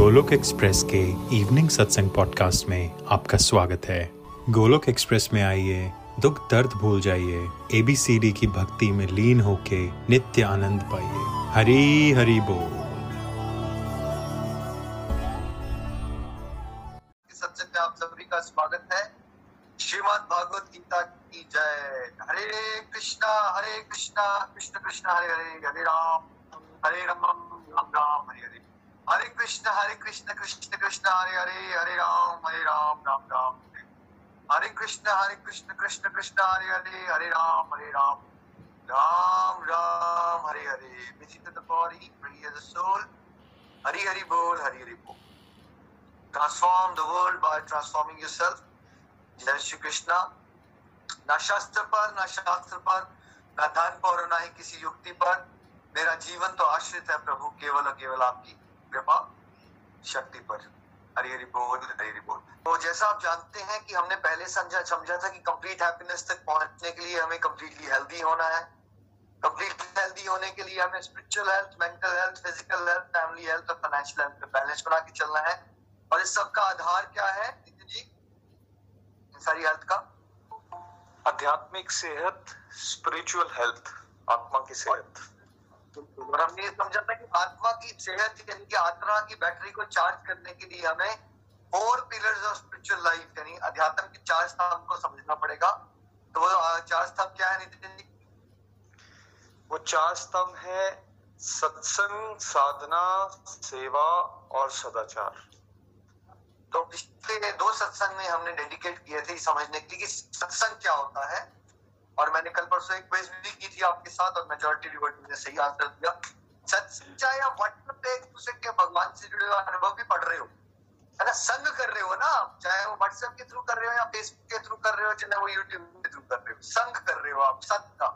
Golok express के evening सत्संग podcast में आपका स्वागत है। गोलोक एक्सप्रेस में आइए, दुख दर्द भूल जाइए एबीसीडी की भक्ति में लीन होके नित्य आनंद पाइए। हरी हरी बोल। सत्संग में आप सभी का स्वागत है। श्रीमद् भागवत गीता की जय। हरे कृष्णा हरे कृष्णा, कृष्ण कृष्ण, हरे हरे हरे राम। हरे राम राम राम, हरे हरे। हरे कृष्ण हरे कृष्ण कृष्ण कृष्ण, हरे हरे हरे राम हरे राम राम राम। हरे कृष्ण हरे कृष्ण कृष्ण कृष्ण, हरे हरे हरे राम हरे Ram. Ram Ram, Hare Hare. visit the body free as a soul Hari Hari बोल, हरि हरि बोल। Transform the world by जय श्री कृष्णा। ना शास्त्र पर, ना शास्त्र पर, ना धन पर ना ही किसी युक्ति पर। मेरा जीवन तो आश्रित है प्रभु, केवल और केवल आपकी। कृपा शक्ति पर। हरि हरि बोल हरि हरि बोल तो जैसा आप जानते हैं कि हमने पहले समझा समझा था कि कंप्लीट हैप्पीनेस तक पहुँचने के लिए हमें कंप्लीटली हेल्दी होना है। कंप्लीट हेल्दी होने के लिए हमें spiritual health mental health physical health family health और फाइनेंशियल हेल्थ बैलेंस बना के चलना है। और इस सब का आधार क्या है जी? सारी हेल्थ का। आध्यात्मिक सेहत स्पिरिचुअल हेल्थ आत्मा की सेहत। और हमने ये समझा था कि आत्मा की सेहत यानी कि आत्मा की बैटरी को चार्ज करने के लिए हमें four pillars of spiritual life यानी अध्यात्म के चार स्तंभ को समझना पड़ेगा। तो वो चार स्तंभ क्या है नितिन जी? वो चार स्तंभ है सत्संग साधना सेवा और सदाचार। तो पिछले दो सत्संग में हमने डेडिकेट किए थे समझने के लिए कि सत्संग क्या होता है। और मैंने कल परसों एक क्विज भी की थी आपके साथ और मेजोरिटी डिवोटी ने सही आंसर दिया। सत्संग चाहे आप व्हाट्सएप पे एक दूसरे के भगवान से जुड़े हुए अनुभव भी पढ़ रहे हो, है ना? संग कर रहे हो ना चाहे वो व्हाट्सएप के थ्रू कर रहे हो या फेसबुक के थ्रू कर रहे हो, चाहे वो यूट्यूब के थ्रू कर रहे हो, संग कर रहे हो आप सत्य का।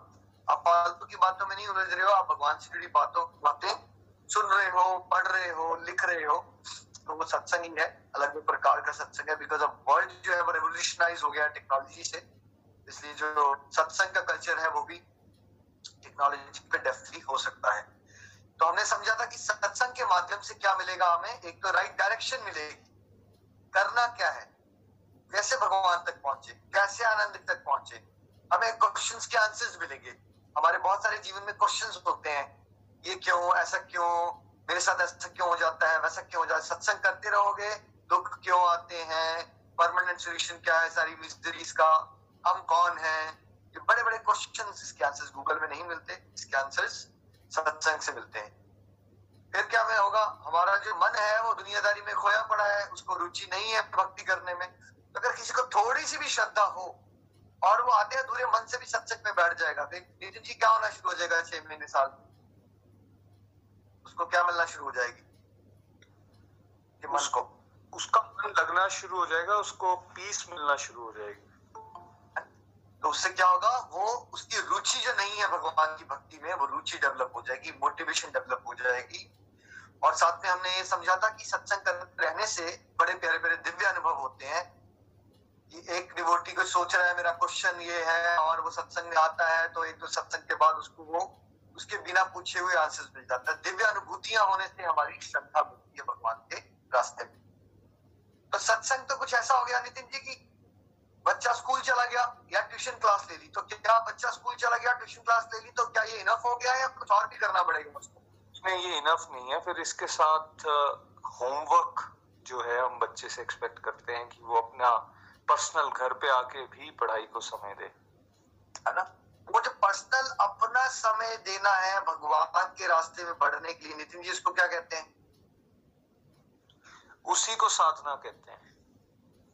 आप फालतू की बातों में नहीं उलझ रहे हो, आप भगवान से जुड़ी बातों, बातें सुन रहे हो, पढ़ रहे हो, लिख रहे हो। तो वो सत्संग ही है अलग अलग प्रकार का सत्संग है बिकॉज़ अब वर्ल्ड जो है, वो रेवोल्यूशनाइज हो गया टेक्नोलॉजी से। इसलिए जो सत्संग का कल्चर है, वो भी टेक्नोलॉजी पे डेफिनेटली हो सकता है। तो हमने समझा था कि सत्संग के माध्यम से क्या मिलेगा हमें? एक तो राइट डायरेक्शन मिलेगी। करना क्या है? कैसे भगवान तक पहुँचे? कैसे आनंद तक पहुँचे? हमें क्वेश्चन के आंसर्स मिलेंगे। हमारे बहुत सारे जीवन में क्वेश्चन होते हैं। ये क्यों? ऐसा क्यों? मेरे साथ ऐसा क्यों हो जाता है? वैसा क्यों हो जाता है? सत्संग करते रहोगे, दुख क्यों आते हैं? परमानेंट सोल्यूशन क्या है? सारी मिस्ट्रीज का हम कौन हैं? ये बड़े बड़े क्वेश्चन इसके आंसर्स गूगल में नहीं मिलते। इसके आंसर्स सत्संग से मिलते हैं। फिर क्या में होगा? हमारा जो मन है, वो दुनियादारी में खोया पड़ा है। उसको रुचि नहीं है भक्ति करने में। तो अगर किसी को थोड़ी सी भी श्रद्धा हो, और वो आधे अधूरे मन से भी सत्संग में बैठ जाएगा फिर नितिन जी क्या होना शुरू हो जाएगा छह महीने साल? उसको क्या मिलना शुरू हो जाएगी? कि मन को उसका मन लगना शुरू हो जाएगा, उसको पीस मिलना शुरू हो जाएगी। तो उससे क्या होगा? वो उसकी रुचि जो नहीं है भगवान की भक्ति में, वो रुचि डेवलप हो जाएगी मोटिवेशन डेवलप हो जाएगी। और साथ में हमने ये समझा था कि सत्संग रहने से बड़े प्यारे प्यारे दिव्य अनुभव होते हैं। कि एक डिवोटी को सोच रहा है, मेरा क्वेश्चन ये है, और वो सत्संग में आता है तो एक दो सत्संग के बाद उसको वो, उसके बिना पूछे हुए आंसर मिल जाता है। दिव्य अनुभूतियाँ होने से हमारी श्रद्धा बढ़ती है भगवान के रास्ते में। तो सत्संग तो कुछ ऐसा हो गया, नितिन जी, की बच्चा स्कूल चला गया या ट्यूशन क्लास ले ली तो क्या बच्चा स्कूल चला गया ट्यूशन क्लास ले ली तो क्या ये इनफ हो गया या कुछ और भी करना पड़ेगा उसको? नहीं ये इनफ नहीं है। फिर इसके साथ होमवर्क जो है हम बच्चे से एक्सपेक्ट करते हैं कि वो अपना पर्सनल घर पे आके भी पढ़ाई को समय दे। है ना? वो जो पर्सनल अपना समय देना है भगवान के रास्ते में बढ़ने के लिए नितिन जी इसको क्या कहते हैं? उसी को साधना कहते हैं।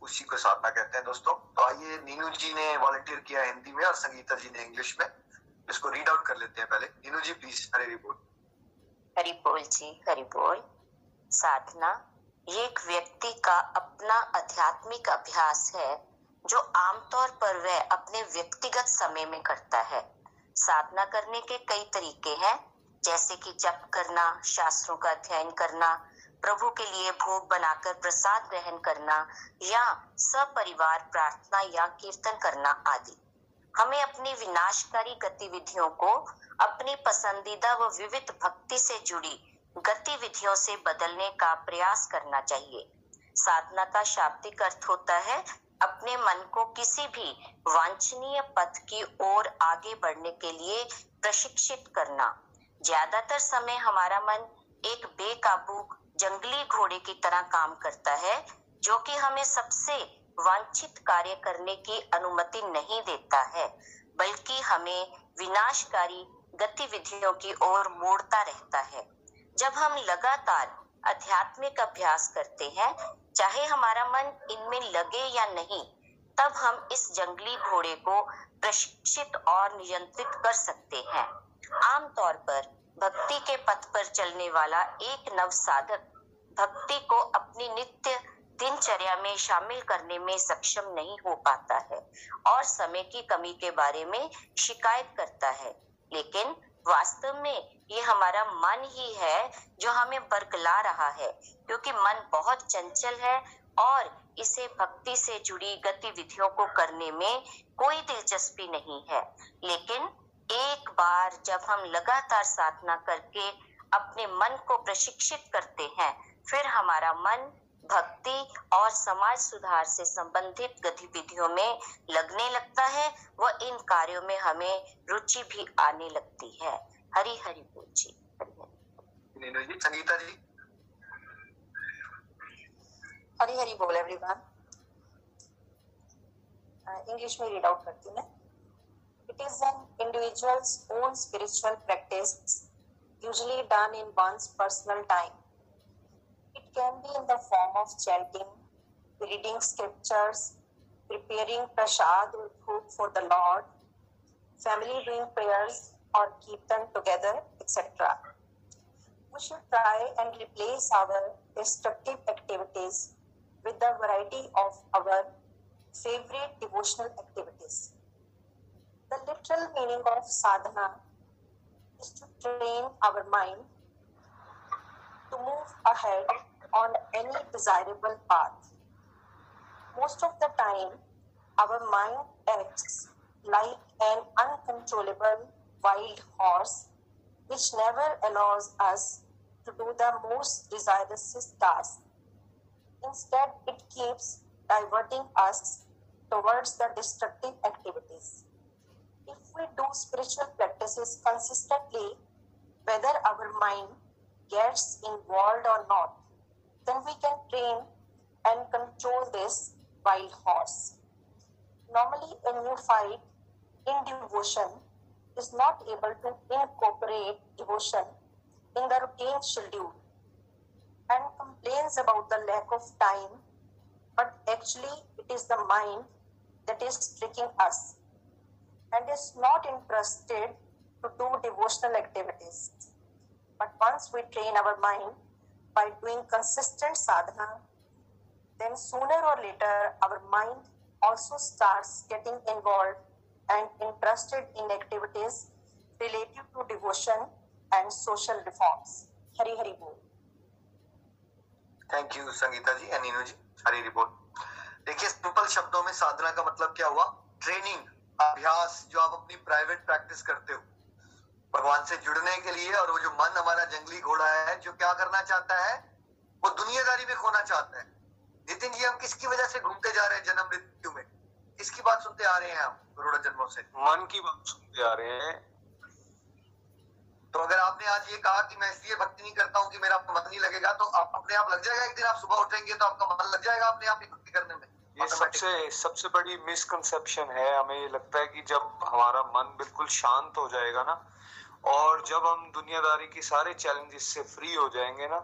उसी को साधना कहते हैं दोस्तों। तो आइए नीनू जी ने वॉलंटियर किया हिंदी में और संगीता जी ने इंग्लिश में। इसको रीड आउट कर लेते हैं पहले। नीनू जी प्लीज़ हरे रिपोर्ट हरि बोल जी, हरि बोल। साधना, ये एक व्यक्ति का अपना आध्यात्मिक अभ्यास है, जो आमतौर पर वह अपने व्यक्तिगत समय में करता है। साधना करने के कई तरीके हैं, जैसे कि जप करना, शास्त्रों का अध्ययन करना प्रभु के लिए भोग बनाकर प्रसाद ग्रहण करना या सपरिवार प्रार्थना या कीर्तन करना आदि। हमें अपनी विनाशकारी गतिविधियों को अपनी पसंदीदा व विविध भक्ति से जुड़ी गतिविधियों से बदलने का प्रयास करना चाहिए। साधना का शाब्दिक अर्थ होता है अपने मन को किसी भी वांछनीय पथ की ओर आगे बढ़ने के लिए प्रशिक्षित करना। ज़्यादातर समय हमारा मन एक बेकाबू जंगली घोड़े की तरह काम करता है, जो कि हमें सबसे वांछित कार्य करने की अनुमति नहीं देता है, बल्कि हमें विनाशकारी गतिविधियों की ओर मोड़ता रहता है। जब हम लगातार आध्यात्मिक अभ्यास करते हैं, चाहे हमारा मन इनमें लगे या नहीं, तब हम इस जंगली घोड़े को प्रशिक्षित और नियंत्रित कर सकते हैं। आमतौर पर भक्ति के पथ पर चलने वाला एक नव साधक भक्ति को अपनी नित्य दिनचर्या में शामिल करने में सक्षम नहीं हो पाता है और समय की कमी के बारे में शिकायत करता है। लेकिन वास्तव में ये हमारा मन ही है जो हमें बरकला रहा है, क्योंकि मन बहुत चंचल है और इसे भक्ति से जुड़ी गतिविधियों को करने में कोई दिलचस्पी नहीं है। लेकिन बार जब हम लगातार साधना करके अपने मन को प्रशिक्षित करते हैं फिर हमारा मन भक्ति और समाज सुधार से संबंधित गतिविधियों में लगने लगता है। व इन कार्यों में हमें रुचि भी आने लगती है। हरी हरी बोल जी। जी संगीता जी। हरी हरी बोल एवरीवन इंग्लिश में रीड आउट करती हूँ It is an individual's own spiritual practice, usually done in one's personal time. It can be in the form of chanting, reading scriptures, preparing prasad or food for the Lord, family doing prayers or keep them together, etc. We should try and replace our destructive activities with a variety of our favorite devotional activities. The literal meaning of sadhana is to train our mind to move ahead on any desirable path. Most of the time, our mind acts like an uncontrollable wild horse which never allows us to do the most desirous task. Instead, it keeps diverting us towards the destructive activities. If we do spiritual practices consistently, whether our mind gets involved or not, then we can train and control this wild horse. Normally, a new neophyte in devotion is not able to incorporate devotion in the routine schedule and complains about the lack of time, but actually it is the mind that is tricking us and is not interested to do devotional activities. But once we train our mind by doing consistent sadhana, then sooner or later our mind also starts getting involved and interested in activities related to devotion and social reforms. Hari Hari Bol. Thank you Sangeeta ji and ji Hari report देखिए simple शब्दों में साधना का मतलब क्या हुआ training अभ्यास जो आप अपनी प्राइवेट प्रैक्टिस करते हो भगवान से जुड़ने के लिए और वो जो मन हमारा जंगली घोड़ा है जो क्या करना चाहता है वो दुनियादारी में खोना चाहता है। नितिन जी हम किसकी वजह से घूमते जा रहे हैं जन्म मृत्यु में? किसकी बात सुनते आ रहे हैं हम करोड़ों जन्मों से? मन की बात सुनते आ रहे हैं। तो अगर आपने आज ये कहा कि मैं इसलिए भक्ति नहीं करता हूँ कि मेरा मन नहीं लगेगा तो आप अपने आप लग जाएगा एक दिन आप सुबह उठेंगे तो आपका मन लग जाएगा अपने आप ही भक्ति करने में। ये सबसे सबसे बड़ी मिसकंसेप्शन है हमें ये लगता है कि जब हमारा मन बिल्कुल शांत हो जाएगा ना और जब हम दुनियादारी के सारे चैलेंजेस से फ्री हो जाएँगे ना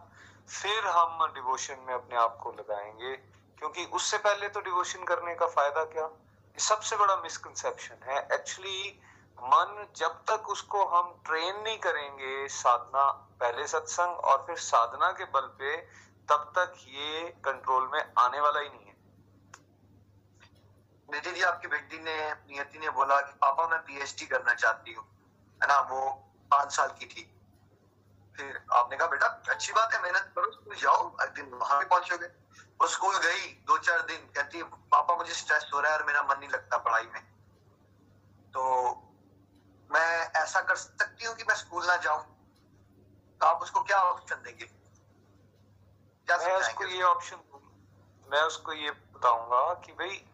फिर हम डिवोशन में अपने आप को लगाएँगे। क्योंकि उससे पहले तो डिवोशन करने का फ़ायदा क्या? ये सबसे बड़ा मिसकंसेप्शन है। एक्चुअली मन जब तक उसको हम ट्रेन नहीं करेंगे साधना पहले सत्संग और फिर साधना के बल पे तब तक ये कंट्रोल में आने वाला ही नहीं। नितिन जी आपकी बेटी ने नियति ने बोला कि पापा मैं पीएचडी करना चाहती हूँ। है ना वो पाँच साल की थी। फिर आपने कहा बेटा अच्छी बात है मेहनत करो स्कूल जाओ। एक दिन वहाँ भी पहुंचोगे। वो स्कूल गई दो चार दिन कहती है पापा मुझे स्ट्रेस हो रहा है और मेरा मन नहीं लगता पढ़ाई में। तो मैं ऐसा कर सकती हूँ कि मैं स्कूल ना जाऊँ। तो आप उसको क्या ऑप्शन देंगे? क्या मैं उसको ये ऑप्शन मैं उसको ये बताऊँगा कि भाई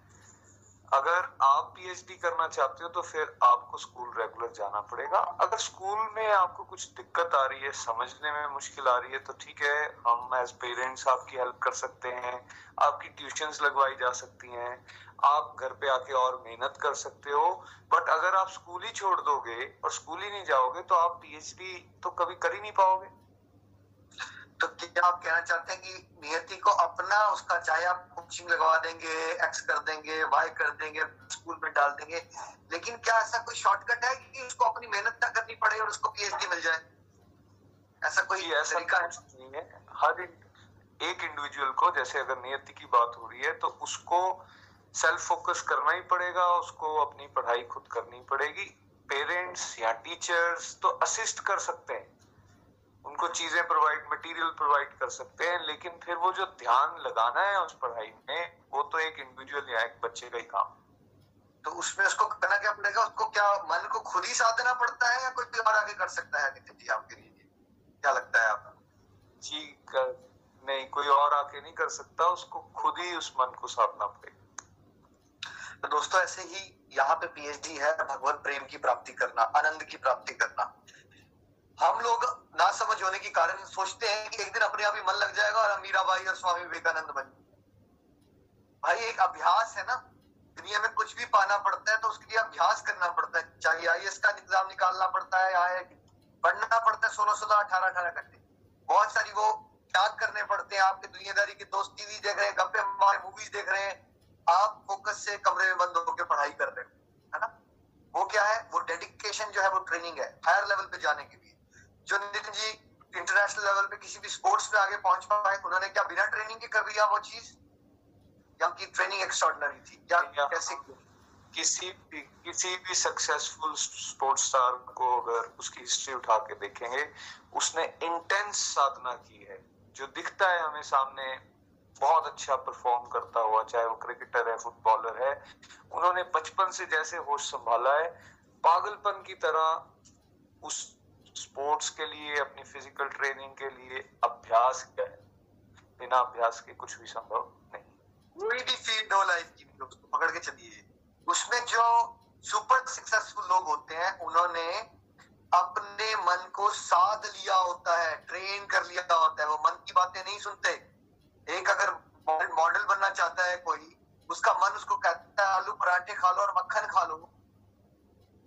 अगर आप पीएचडी करना चाहते हो तो फिर आपको स्कूल रेगुलर जाना पड़ेगा। अगर स्कूल में आपको कुछ दिक्कत आ रही है, समझने में मुश्किल आ रही है तो ठीक है, हम एज पेरेंट्स आपकी हेल्प कर सकते हैं, आपकी ट्यूशंस लगवाई जा सकती हैं, आप घर पे आके और मेहनत कर सकते हो। बट अगर आप स्कूल ही छोड़ दोगे और स्कूल ही नहीं जाओगे तो आप पीएचडी तो कभी कर ही नहीं पाओगे। तो क्या आप कहना चाहते हैं कि नियति को अपना उसका चाहे आप कोचिंग लगवा देंगे एक्स कर देंगे वाई कर देंगे स्कूल में डाल देंगे लेकिन क्या ऐसा कोई शॉर्टकट है कि उसको अपनी मेहनत ना करनी पड़े और उसको पीएचडी मिल जाए? ऐसा कोई ऐसा तरीका नहीं है। हर एक इंडिविजुअल को जैसे अगर नियति की बात हो रही है तो उसको सेल्फ फोकस करना ही पड़ेगा उसको अपनी पढ़ाई खुद करनी पड़ेगी। पेरेंट्स या टीचर्स तो असिस्ट कर सकते हैं। उनको चीज़ें प्रोवाइड मटेरियल प्रोवाइड कर सकते हैं लेकिन फिर वो जो ध्यान लगाना है उस पढ़ाई में वो तो एक इंडिविजुअल या एक बच्चे का ही काम। तो उसमें उसको करना क्या पड़ेगा? उसको क्या मन को खुद ही साधना पड़ता है या कोई और आगे कर सकता है नितिन जी आपके लिए? क्या लगता है आपको? जी कर, नहीं कोई और आके नहीं कर सकता उसको खुद ही उस मन को साधना पड़ेगा। तो दोस्तों ऐसे ही यहाँ पे पीएचडी है भगवत प्रेम की प्राप्ति करना आनंद की प्राप्ति करना। हम लोग ना समझ होने के कारण सोचते हैं कि एक दिन अपने आप ही मन लग जाएगा और हम मीराबाई और स्वामी विवेकानंद बन भाई, एक अभ्यास है ना। दुनिया में कुछ भी पाना पड़ता है तो उसके लिए अभ्यास करना पड़ता है। चाहे आई का एग्ज़ाम निकालना पड़ता है, या पढ़ना पड़ता है सोलह सोलह अठारह अठारह घंटे। बहुत सारी वो त्याग करने पड़ते हैं। आपके दुनियादारी के दोस्त टीवी देख रहे हैं, गप्पे मारे मूवीज़ देख रहे हैं। आप फोकस से कमरे में बंद होकर पढ़ाई कर रहे हैं, है ना। वो क्या है? वो डेडिकेशन जो है, वो ट्रेनिंग है हायर लेवल पे जाने के लिए। जो नितिन जी इंटरनेशनल लेवल पे किसी भी स्पोर्ट्स में आगे पहुँच पाए उन्होंने क्या बिना ट्रेनिंग के कर लिया वो चीज़? या उनकी ट्रेनिंग एक्स्ट्रॉर्डनरी थी? क्या कैसे? किसी भी किसी भी सक्सेसफुल स्पोर्ट्स स्टार को अगर उसकी हिस्ट्री उठा के देखेंगे उसने इंटेंस साधना की है। जो दिखता है हमें सामने बहुत अच्छा परफॉर्म करता हुआ चाहे वो क्रिकेटर है फुटबॉलर है उन्होंने बचपन से जैसे होश संभाला है पागलपन की तरह उस स्पोर्ट्स के लिए, अपनी फ़िज़िकल ट्रेनिंग के लिए अभ्यास क्या है बिना अभ्यास के कुछ भी संभव नहीं। कोई भी फ़ील्ड हो लाइफ की उसको पकड़ के चलिए। उसमें जो सुपर सक्सेसफुल लोग होते हैं, उन्होंने अपने मन को साध लिया होता है ट्रेन कर लिया होता है। वो मन की बातें नहीं सुनते। एक अगर मॉडल बनना चाहता है कोई, उसका मन उसको कहता है, आलू पराठे खा लो और मक्खन खा लो।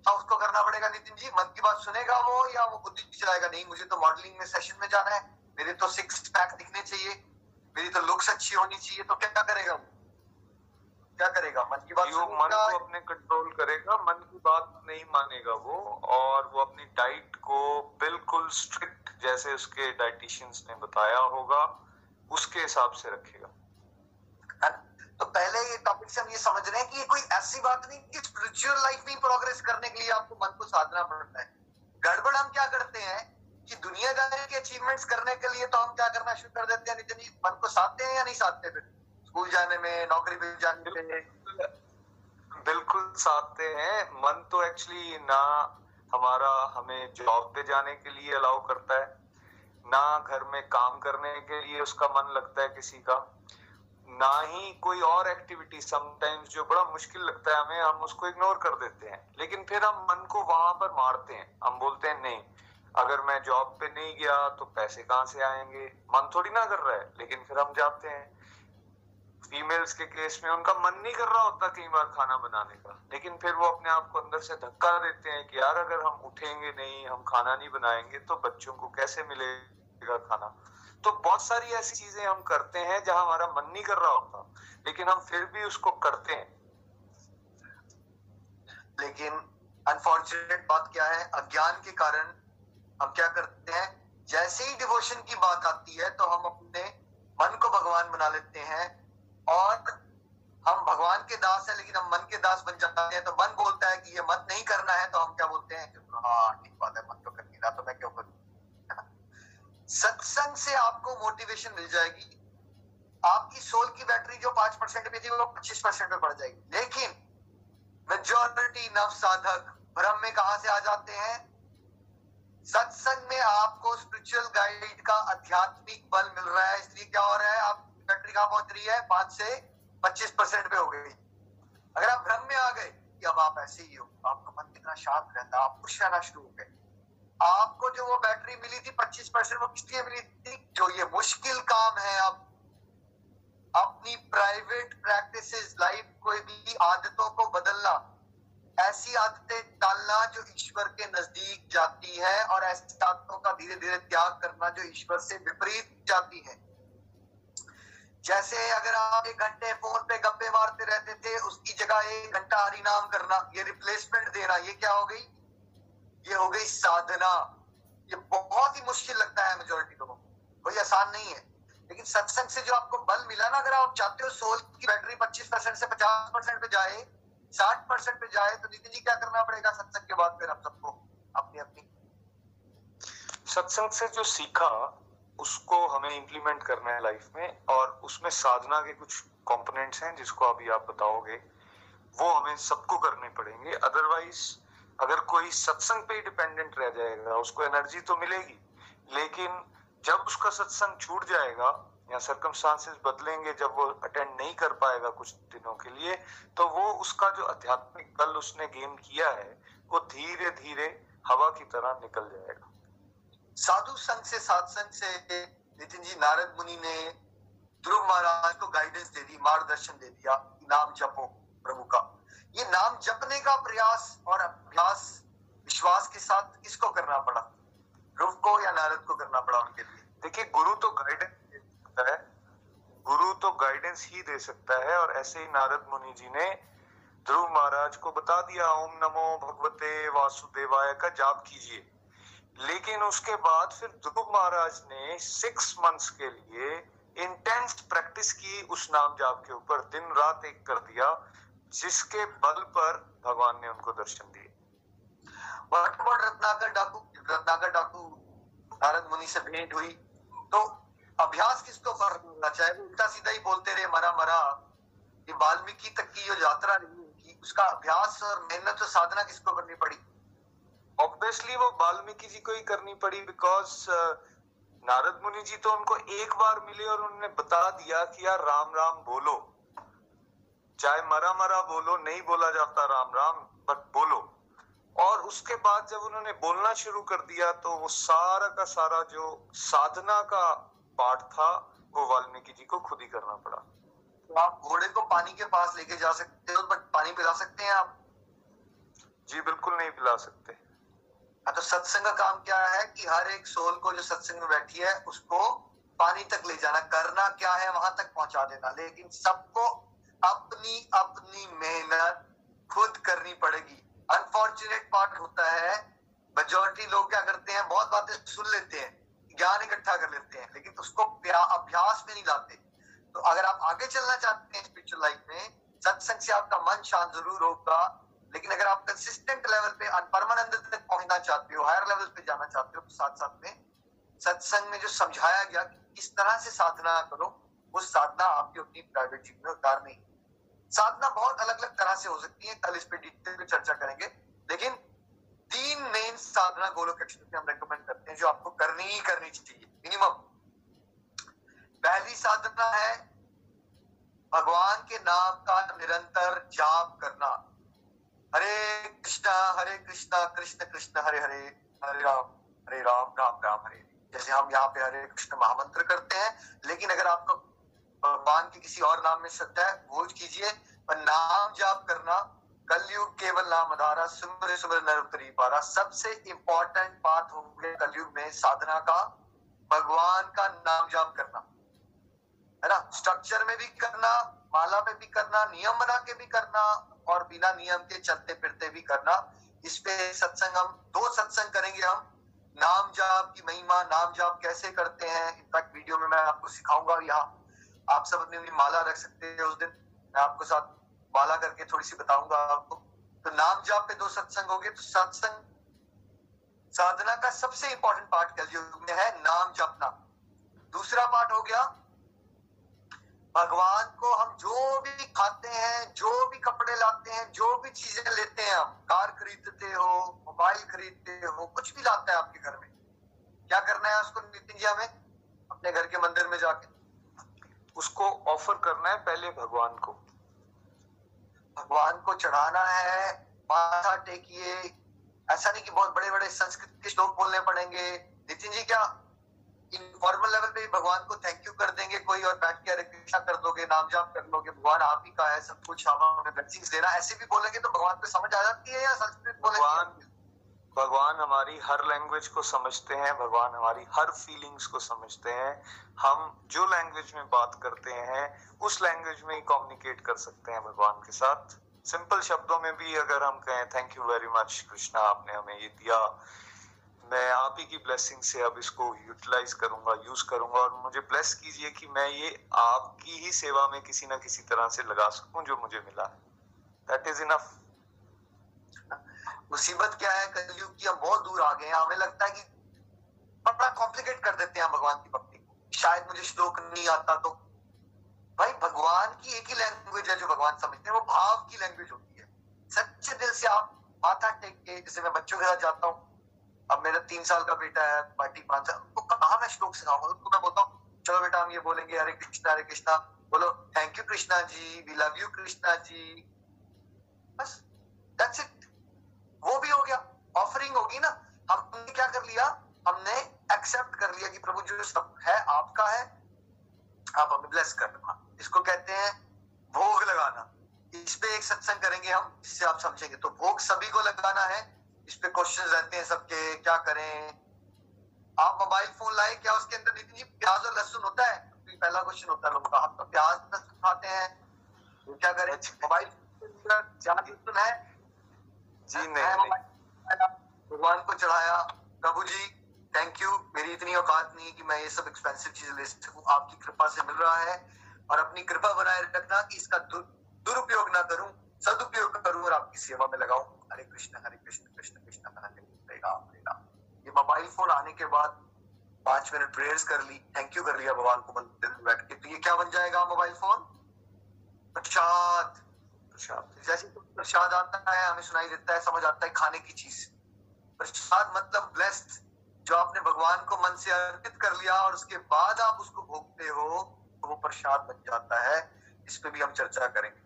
हाँ उसको करना पड़ेगा नितिन जी। मन की बात सुनेगा वो या वो बुद्धि चलाएगा नहीं मुझे तो मॉडलिंग में सेशन में जाना है। मेरे तो सिक्स पैक दिखने चाहिए। मेरी तो लुक्स अच्छी होनी चाहिए। तो क्या करेगा वो? क्या करेगा? मन की बात वो मन को अपने कंट्रोल करेगा मन की बात नहीं मानेगा वो और वो अपनी डाइट को बिल्कुल स्ट्रिक्ट जैसे उसके डाइटिशियंस ने बताया होगा उसके हिसाब से रखेगा। तो पहले ये टॉपिक से हम ये समझ रहे हैं कि ये कोई ऐसी बात नहीं कि स्पिरिचुअल लाइफ में प्रोग्रेस करने के लिए आपको मन को साधना पड़ता है। गड़बड़ हम क्या करते हैं कि दुनियादारी के अचीवमेंट्स करने के लिए तो हम क्या करना शुरू कर देते हैं? नितिन जी, मन को साधते हैं या नहीं साधते फिर? स्कूल जाने में, नौकरी पे जाने में बिल्कुल साधते हैं। मन तो एक्चुअली ना हमारा हमें जॉब पे जाने के लिए अलाउ करता है, ना घर में काम करने के लिए उसका मन लगता है किसी का। ना ही कोई और एक्टिविटी समटाइम्स जो बड़ा मुश्किल लगता है हमें, हम उसको इग्नोर कर देते हैं। लेकिन फिर हम मन को वहाँ पर मारते हैं। हम बोलते हैं, नहीं, अगर मैं जॉब पे नहीं गया तो पैसे कहाँ से आएँगे? मन थोड़ी ना कर रहा है, लेकिन फिर हम जाते हैं। फीमेल्स के केस में उनका मन नहीं कर रहा होता कई बार खाना बनाने का। लेकिन फिर वो अपने आप को अंदर से धक्का देते हैं कि यार, अगर हम उठेंगे नहीं, हम खाना नहीं बनाएँगे तो बच्चों को कैसे मिलेगा खाना? तो बहुत सारी ऐसी चीज़ें हम करते हैं जहाँ हमारा मन नहीं कर रहा होता, लेकिन हम फिर भी उसको करते हैं। लेकिन अनफॉर्चुनेट बात क्या है? अज्ञान के कारण हम क्या करते हैं? जैसे ही डिवोशन की बात आती है तो हम अपने मन को भगवान बना लेते हैं और हम भगवान के दास है, लेकिन हम मन के दास बन जाते हैं। तो मन बोलता है कि ये मत नहीं करना है तो हम क्या बोलते हैं? हाँ ठीक बात है, मन तो कर नहीं रहा तो मैं क्यों करूँ? सत्संग से आपको मोटिवेशन मिल जाएगी। आपकी सोल की बैटरी जो पाँच परसेंट पे थी, वो पच्चीस परसेंट पे बढ़ जाएगी। लेकिन मेजोरिटी नव साधक भ्रम में कहा से आ जाते हैं? सत्संग में आपको स्पिरिचुअल गाइड का आध्यात्मिक बल मिल रहा है। इसलिए क्या हो रहा है? आप बैटरी कहाँ पहुँच रही है? पाँच से पच्चीस परसेंट पे हो गई। अगर आप भ्रम में आ गए कि अब आप ऐसे ही हो, आपका मन कितना शांत रहता आप खुश रहना शुरू हो गए। आपको जो वो बैटरी मिली थी, पच्चीस परसेंट वो किस मिली थी? जो ये मुश्किल काम है, अब अपनी प्राइवेट प्रैक्टिस लाइफ कोई भी आदतों को बदलना, ऐसी आदतें डालना जो ईश्वर के नज़दीक जाती है और ऐसी आदतों का धीरे धीरे त्याग करना जो ईश्वर से विपरीत जाती है। जैसे अगर आप एक घंटे फ़ोन पे गप्पे मारते रहते थे, उसकी जगह एक घंटा हरि नाम करना, ये रिप्लेसमेंट देना, ये क्या हो गई? ये हो गई साधना। ये बहुत ही मुश्किल लगता है मेजोरिटी लोगों को। कोई आसान नहीं है। लेकिन सत्संग से जो आपको बल मिला ना, अगर आप चाहते हो सोल की बैटरी 25 परसेंट से 50 परसेंट पे जाए 60 परसेंट पे जाए तो नितिन जी क्या करना पड़ेगा सत्संग के बाद फिर हम सबको? अपनी अपनी। सत्संग से जो सीखा, उसको हमें इम्प्लीमेंट करना है लाइफ में, और उसमें साधना के कुछ कंपोनेंट्स हैं, जिसको अभी आप बताओगे, वो हमें सबको करने पड़ेंगे। अदरवाइज़ अगर कोई सत्संग पे डिपेंडेंट रह जाएगा, उसको एनर्जी तो मिलेगी, लेकिन जब उसका सत्संग छूट जाएगा या सरकमस्टांसेस बदलेंगे, जब वो अटेंड नहीं कर पाएगा कुछ दिनों के लिए तो वो उसका जो आध्यात्मिक बल उसने गेन किया है, वो धीरे धीरे हवा की तरह निकल जाएगा। साधु संघ से सत्संग से नितिन जी, नारद मुनि ने ध्रुव महाराज को गाइडेंस दे दी, मार्गदर्शन दे दिया नाम जपो प्रभु का। ये नाम जपने का प्रयास और अभ्यास विश्वास के साथ किसको करना पड़ा? ध्रुव को या नारद को करना पड़ा उनके लिए? देखिए, गुरु तो गाइडेंस दे सकता है। गुरु तो गाइडेंस ही दे सकता है और ऐसे ही नारद मुनि जी ने ध्रुव महाराज को बता दिया, ओम नमो भगवते वासुदेवाय का जाप कीजिए। लेकिन उसके बाद फिर ध्रुव महाराज ने सिक्स मंथ्स के लिए इंटेंस प्रैक्टिस की उस नाम जाप के ऊपर। दिन रात एक कर दिया। जिसके बल पर भगवान ने उनको दर्शन दिए। रत्नाकर डाकू रत्नाकर डाकू नारद मुनि से भेंट हुई। तो अभ्यास किसको करना चाहे उल्टा सीधा ही बोलते रहे मरा मरा। ये वाल्मीकि तक की जो यात्रा नहीं की उसका अभ्यास और मेहनत और साधना किसको करनी पड़ी? ऑब्वियसली वो वाल्मीकि जी को ही करनी पड़ी बिकॉज़ uh, नारद मुनि जी तो उनको एक बार मिले और उन्होंने बता दिया कि यार राम राम बोलो। चाहे मरा मरा बोलो नहीं बोला जाता राम राम बट बोलो। और उसके बाद जब उन्होंने बोलना शुरू कर दिया तो वो सारा का सारा जो साधना का पार्ट था वो वाल्मीकि जी को खुद ही करना पड़ा। तो आप घोड़े को पानी के पास लेके जा सकते हो बट पानी पिला सकते हैं आप? जी बिल्कुल नहीं पिला सकते। हाँ, तो सत्संग का काम क्या है कि हर एक सोल को जो सत्संग में बैठी है उसको पानी तक ले जाना करना क्या है वहाँ तक पहुँचा देना। लेकिन सबको अपनी अपनी मेहनत खुद करनी पड़ेगी। अनफॉर्चुनेट पार्ट होता है मेजोरिटी लोग क्या करते हैं, बहुत बातें सुन लेते हैं, ज्ञान इकट्ठा कर लेते हैं, लेकिन उसको अभ्यास में नहीं लाते। तो अगर आप आगे चलना चाहते हैं स्पिरिचुअल लाइफ में, सत्संग से आपका मन शांत ज़रूर होगा, लेकिन अगर आप कंसिस्टेंट लेवल पे परमानंद तक पहुँचना चाहते हो हायर लेवल पे जाना चाहते हो तो साथ साथ में सत्संग में जो समझाया गया कि किस तरह से साधना करो वो साधना आपकी अपनी प्राइवेट जीवन में उतारनी साधना बहुत अलग अलग तरह से हो सकती है, कल इस पे डिटेल में चर्चा करेंगे। लेकिन तीन मेन साधना गोलोक में हम रेकमेंड करते हैं, जो आपको करनी ही करनी चाहिए मिनिमम पहली साधना है, भगवान के नाम का निरंतर जाप करना। हरे कृष्णा हरे कृष्णा, कृष्ण कृष्ण, हरे हरे हरे राम हरे राम राम राम, हरे। जैसे हम यहाँ पे हरे कृष्ण महामंत्र करते हैं, लेकिन अगर आपको भगवान के किसी और नाम में श्रद्धा है। वो कीजिए, पर नाम जाप करना कलयुग केवल नाम आधारा सुमर सुमर नर पारा। सबसे इंपॉर्टेंट बात हो गया कलयुग में साधना का, भगवान का नाम जाप करना। है ना? स्ट्रक्चर में भी करना, माला में भी करना, नियम बना के भी करना, और बिना नियम के चलते फिरते भी करना। इस पे सत्संग हम, दो सत्संग करेंगे हम। नाम जाप की महिमा, नाम जाप कैसे करते हैं, इनफैक्ट वीडियो में मैं आपको सिखाऊँगा यहाँ। आप सब अपनी माला रख सकते हैं उस दिन। मैं आपको साथ माला करके थोड़ी सी बताऊँगा आपको। तो नाम जाप पे दो सत्संग हो गए तो सत्संग साधना का सबसे इंपॉर्टेंट पार्ट कलयुग में है नाम जपना दूसरा पार्ट हो गया, भगवान को हम जो भी खाते हैं, जो भी कपड़े लाते हैं, जो भी चीज़ें लेते हैं आप कार खरीदते हो, मोबाइल खरीदते हो, कुछ भी लाता है आपके घर में। क्या करना है उसको नितिन जी हमें अपने घर के मंदिर में जाके। उसको ऑफ़र करना है पहले भगवान को। भगवान को चढ़ाना है माथा टेकिए। ऐसा नहीं कि बहुत बड़े बड़े संस्कृत के श्लोक बोलने पड़ेंगे। नितिन जी क्या इनफॉर्मल लेवल पे भगवान को थैंक यू कर देंगे कोई और बैठ के कृष्णा कर दोगे नाम जाप कर लोगे भगवान आप ही का है सब कुछ हमें देना। ऐसे भी बोलेंगे तो भगवान पे समझ आ जाती है या संस्कृत बोलेंगे? भगवान हमारी हर लैंग्वेज को समझते हैं, भगवान हमारी हर फीलिंग्स को समझते हैं। हम जो लैंग्वेज में बात करते हैं, उस लैंग्वेज में ही कम्युनिकेट कर सकते हैं भगवान के साथ। सिंपल शब्दों में भी अगर हम कहें thank you very much Krishna आपने हमें ये दिया। मैं आप ही की ब्लेसिंग से अब इसको यूटिलाइज करूँगा यूज़ करूँगा और मुझे ब्लेस कीजिए कि मैं ये आपकी ही सेवा में किसी ना किसी तरह से लगा सकूँ जो मुझे मिला दैट इज़ इनफ मुसीबत क्या है? कलयुग की हम बहुत दूर आ गए हैं। हमें लगता है कि बड़ा कॉम्प्लिकेट कर देते हैं भगवान की भक्ति को। शायद मुझे श्लोक नहीं आता तो। भाई, भगवान की एक ही लैंग्वेज है जो भगवान समझते हैं। वो भाव की लैंग्वेज होती है। सच्चे दिल से आप माथा टेक के, जैसे मैं बच्चों के साथ जाता हूँ। अब मेरा तीन साल का बेटा है, पार्टी पाँच साल। तो कहा मैं श्लोक सिखाऊँगा? उसको मैं बोलता हूँ, चलो बेटा, हम ये बोलेंगे, हरे कृष्णा हरे कृष्णा। बोलो thank you Krishna ji. We love you Krishna ji. बस। चीज़ ले सकूँ आपकी कृपा से मिल रहा है और अपनी कृपा बनाए रखना कि इसका दुरुपयोग ना करूँ, सदुपयोग करूँ और आपकी सेवा में लगाऊँ। हरे कृष्ण हरे कृष्ण कृष्ण कृष्ण, हरे हरे राम हरे राम। ये मोबाइल फ़ोन आने के बाद पाँच मिनट प्रेयर्स कर ली थैंक यू कर लिया भगवान को मंदिर में बैठ के। तो ये क्या बन जाएगा मोबाइल फ़ोन प्रसाद। प्रसाद। जैसे प्रसाद आता है, हमें सुनाई देता है, समझ आता है खाने की चीज़। प्रसाद मतलब ब्लेस्ड जो आपने भगवान को मन से अर्पित कर लिया और उसके बाद आप उसको भोगते हो तो वो प्रसाद बन जाता है। इस पे भी हम चर्चा करेंगे।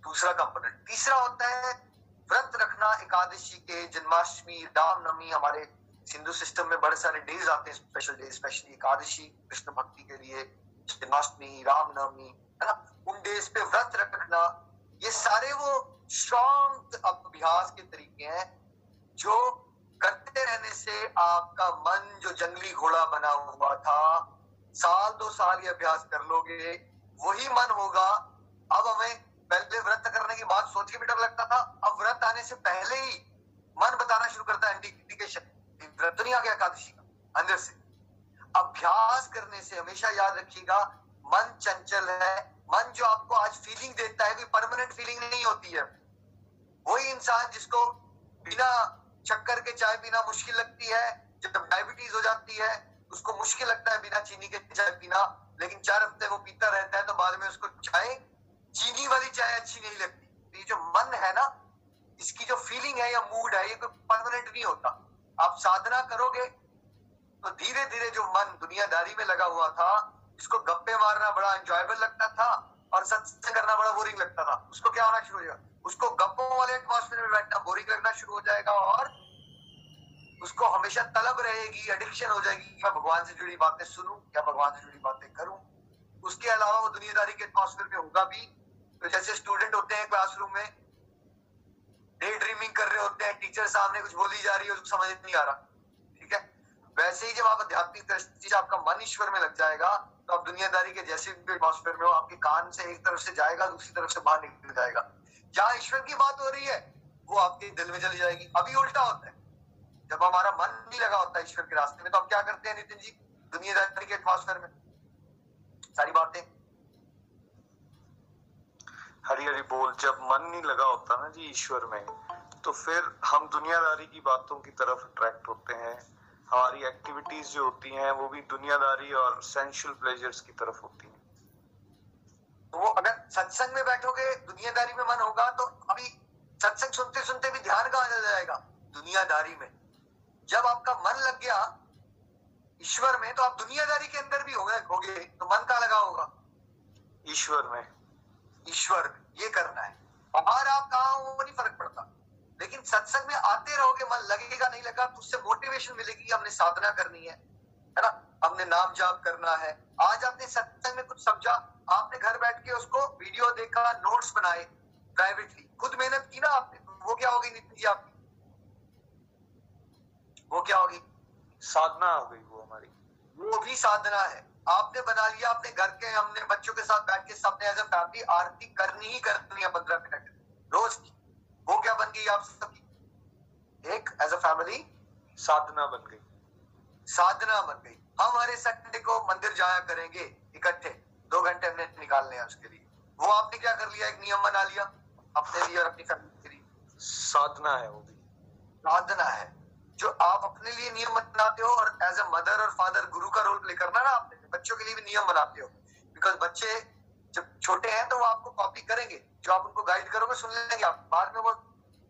दूसरा कंपोनेंट। तीसरा होता है, व्रत रखना एकादशी के जन्माष्टमी, रामनवमी। हमारे हिंदू सिस्टम में बड़े सारे डेज़ आते हैं special day specially Ekadashi, Krishna भक्ति के लिए जन्माष्टमी, रामनवमी, है ना? उन डेज़ पे व्रत रखना, ये सारे वो स्ट्रॉन्ग अभ्यास के तरीके हैं, जो करते रहने से आपका मन जो जंगली घोड़ा बना हुआ था, साल दो साल ये अभ्यास कर लोगे, वही मन होगा। अब हमें पहले व्रत करने की बात सोच के भी डर लगता था। अब व्रत आने से पहले ही मन बताना शुरू करता है इंडिकेशन व्रत नहीं आ गया एकादशी का, अंदर से। अभ्यास करने से हमेशा याद रखिएगा, मन चंचल है। मन जो आपको आज फीलिंग देता है कोई परमानेंट फीलिंग नहीं होती है। वही इंसान जिसको बिना शक्कर के चाय पीना मुश्किल लगती है, जब डायबिटीज़ हो जाती है, उसको मुश्किल लगता है बिना चीनी के चाय पीना, लेकिन चार हफ़्ते वो पीता रहता है तो बाद में उसको चाय, चीनी वाली चाय अच्छी नहीं लगती। तो ये जो मन है ना, इसकी जो फीलिंग है या मूड है, ये कोई परमानेंट नहीं होता। आप साधना करोगे तो धीरे धीरे जो मन दुनियादारी में लगा हुआ था, इसको गप्पे मारना बड़ा एंजॉयबल लगता था, और सत्संग करना बड़ा बोरिंग लगता था। उसको क्या होना शुरू हो जाएगा उसको गप्पों वाले एटमॉस्फेयर में बैठना बोरिंग शुरू हो जाएगा और उसको हमेशा तलब रहेगी एडिक्शन हो जाएगी कि मैं भगवान से जुड़ी बातें सुनूं या भगवान से जुड़ी बातें करूँ। उसके अलावा वो दुनियादारी के एटमॉस्फेयर में होगा भी। तो जैसे स्टूडेंट होते हैं क्लासरूम में डे ड्रीमिंग कर रहे होते हैं टीचर सामने कुछ बोली जा रही है, उसको समझ नहीं आ रहा। ठीक है? वैसे ही जब आप आध्यात्मिक दृष्टि से आपका मन ईश्वर में लग जाएगा तो आप दुनियादारी के जैसे भी एटमॉस्फेयर में हो, आपके कान से एक तरफ़ से जाएगा, दूसरी तरफ़ से बाहर निकल जाएगा। जहाँ ईश्वर की बात हो रही है वो आपके दिल में चली जाएगी। अभी उल्टा होता है। जब हमारा मन नहीं लगा होता है ईश्वर के रास्ते में तो हम क्या करते हैं नितिन जी? दुनियादारी के एटमॉस्फेयर में। सारी बातें। हरी हरी बोल जब मन नहीं लगा होता ना जी ईश्वर में तो फिर हम दुनियादारी की बातों की तरफ़ अट्रैक्ट होते हैं। हमारी एक्टिविटीज़ जो होती हैं वो भी दुनियादारी और सेंशुअल प्लेजर्स की तरफ़ होती हैं। तो वो अगर सत्संग में बैठोगे दुनियादारी में मन होगा तो अभी सत्संग सुनते सुनते भी ध्यान कहाँ चला जाएगा? दुनियादारी में। जब आपका मन लग गया ईश्वर में तो आप दुनियादारी के अंदर भी होगे होगे तो मन कहाँ लगा होगा? ईश्वर में। ईश्वर ये करना है। बाहर आप कहा हो वो नहीं फ़र्क पड़ता। लेकिन सत्संग में आते रहोगे मन लगेगा नहीं लगा तो उससे मोटिवेशन मिलेगी हमने साधना करनी है। है ना? हमने नाम जाप करना है। आज आपने सत्संग में कुछ समझा? आपने घर बैठ के उसको वीडियो देखा नोट्स बनाए। प्राइवेटली खुद मेहनत की ना आपने वो क्या होगी नितिन जी आपकी? वो क्या होगी साधना हो गई वो हमारी। वो भी साधना है। आपने बना लिया अपने घर के हमने बच्चों के साथ बैठ के सबने एज अ फैमिली आरती करनी ही करनी है पंद्रह मिनट। रोज की। वो क्या बन गई आप सबकी? एक एज अ फैमिली साधना बन गई। साधना बन गई। हम हरे संडे को मंदिर जाया करेंगे इकट्ठे। दो घंटे हमने निकालने हैं उसके लिए। वो आपने क्या कर लिया? एक नियम बना लिया। अपने लिए और अपनी फैमिली के लिए। साधना है वो भी। साधना है। जो आप अपने लिए नियम बनाते हो और एज अ मदर और फादर गुरु का रोल प्ले करना ना आपने बच्चों के लिए भी नियम बनाते हो। बिकॉज़ बच्चे जब छोटे हैं तो वो आपको कॉपी करेंगे। जो आप उनको गाइड करोगे सुन लेंगे आप। बाद में वो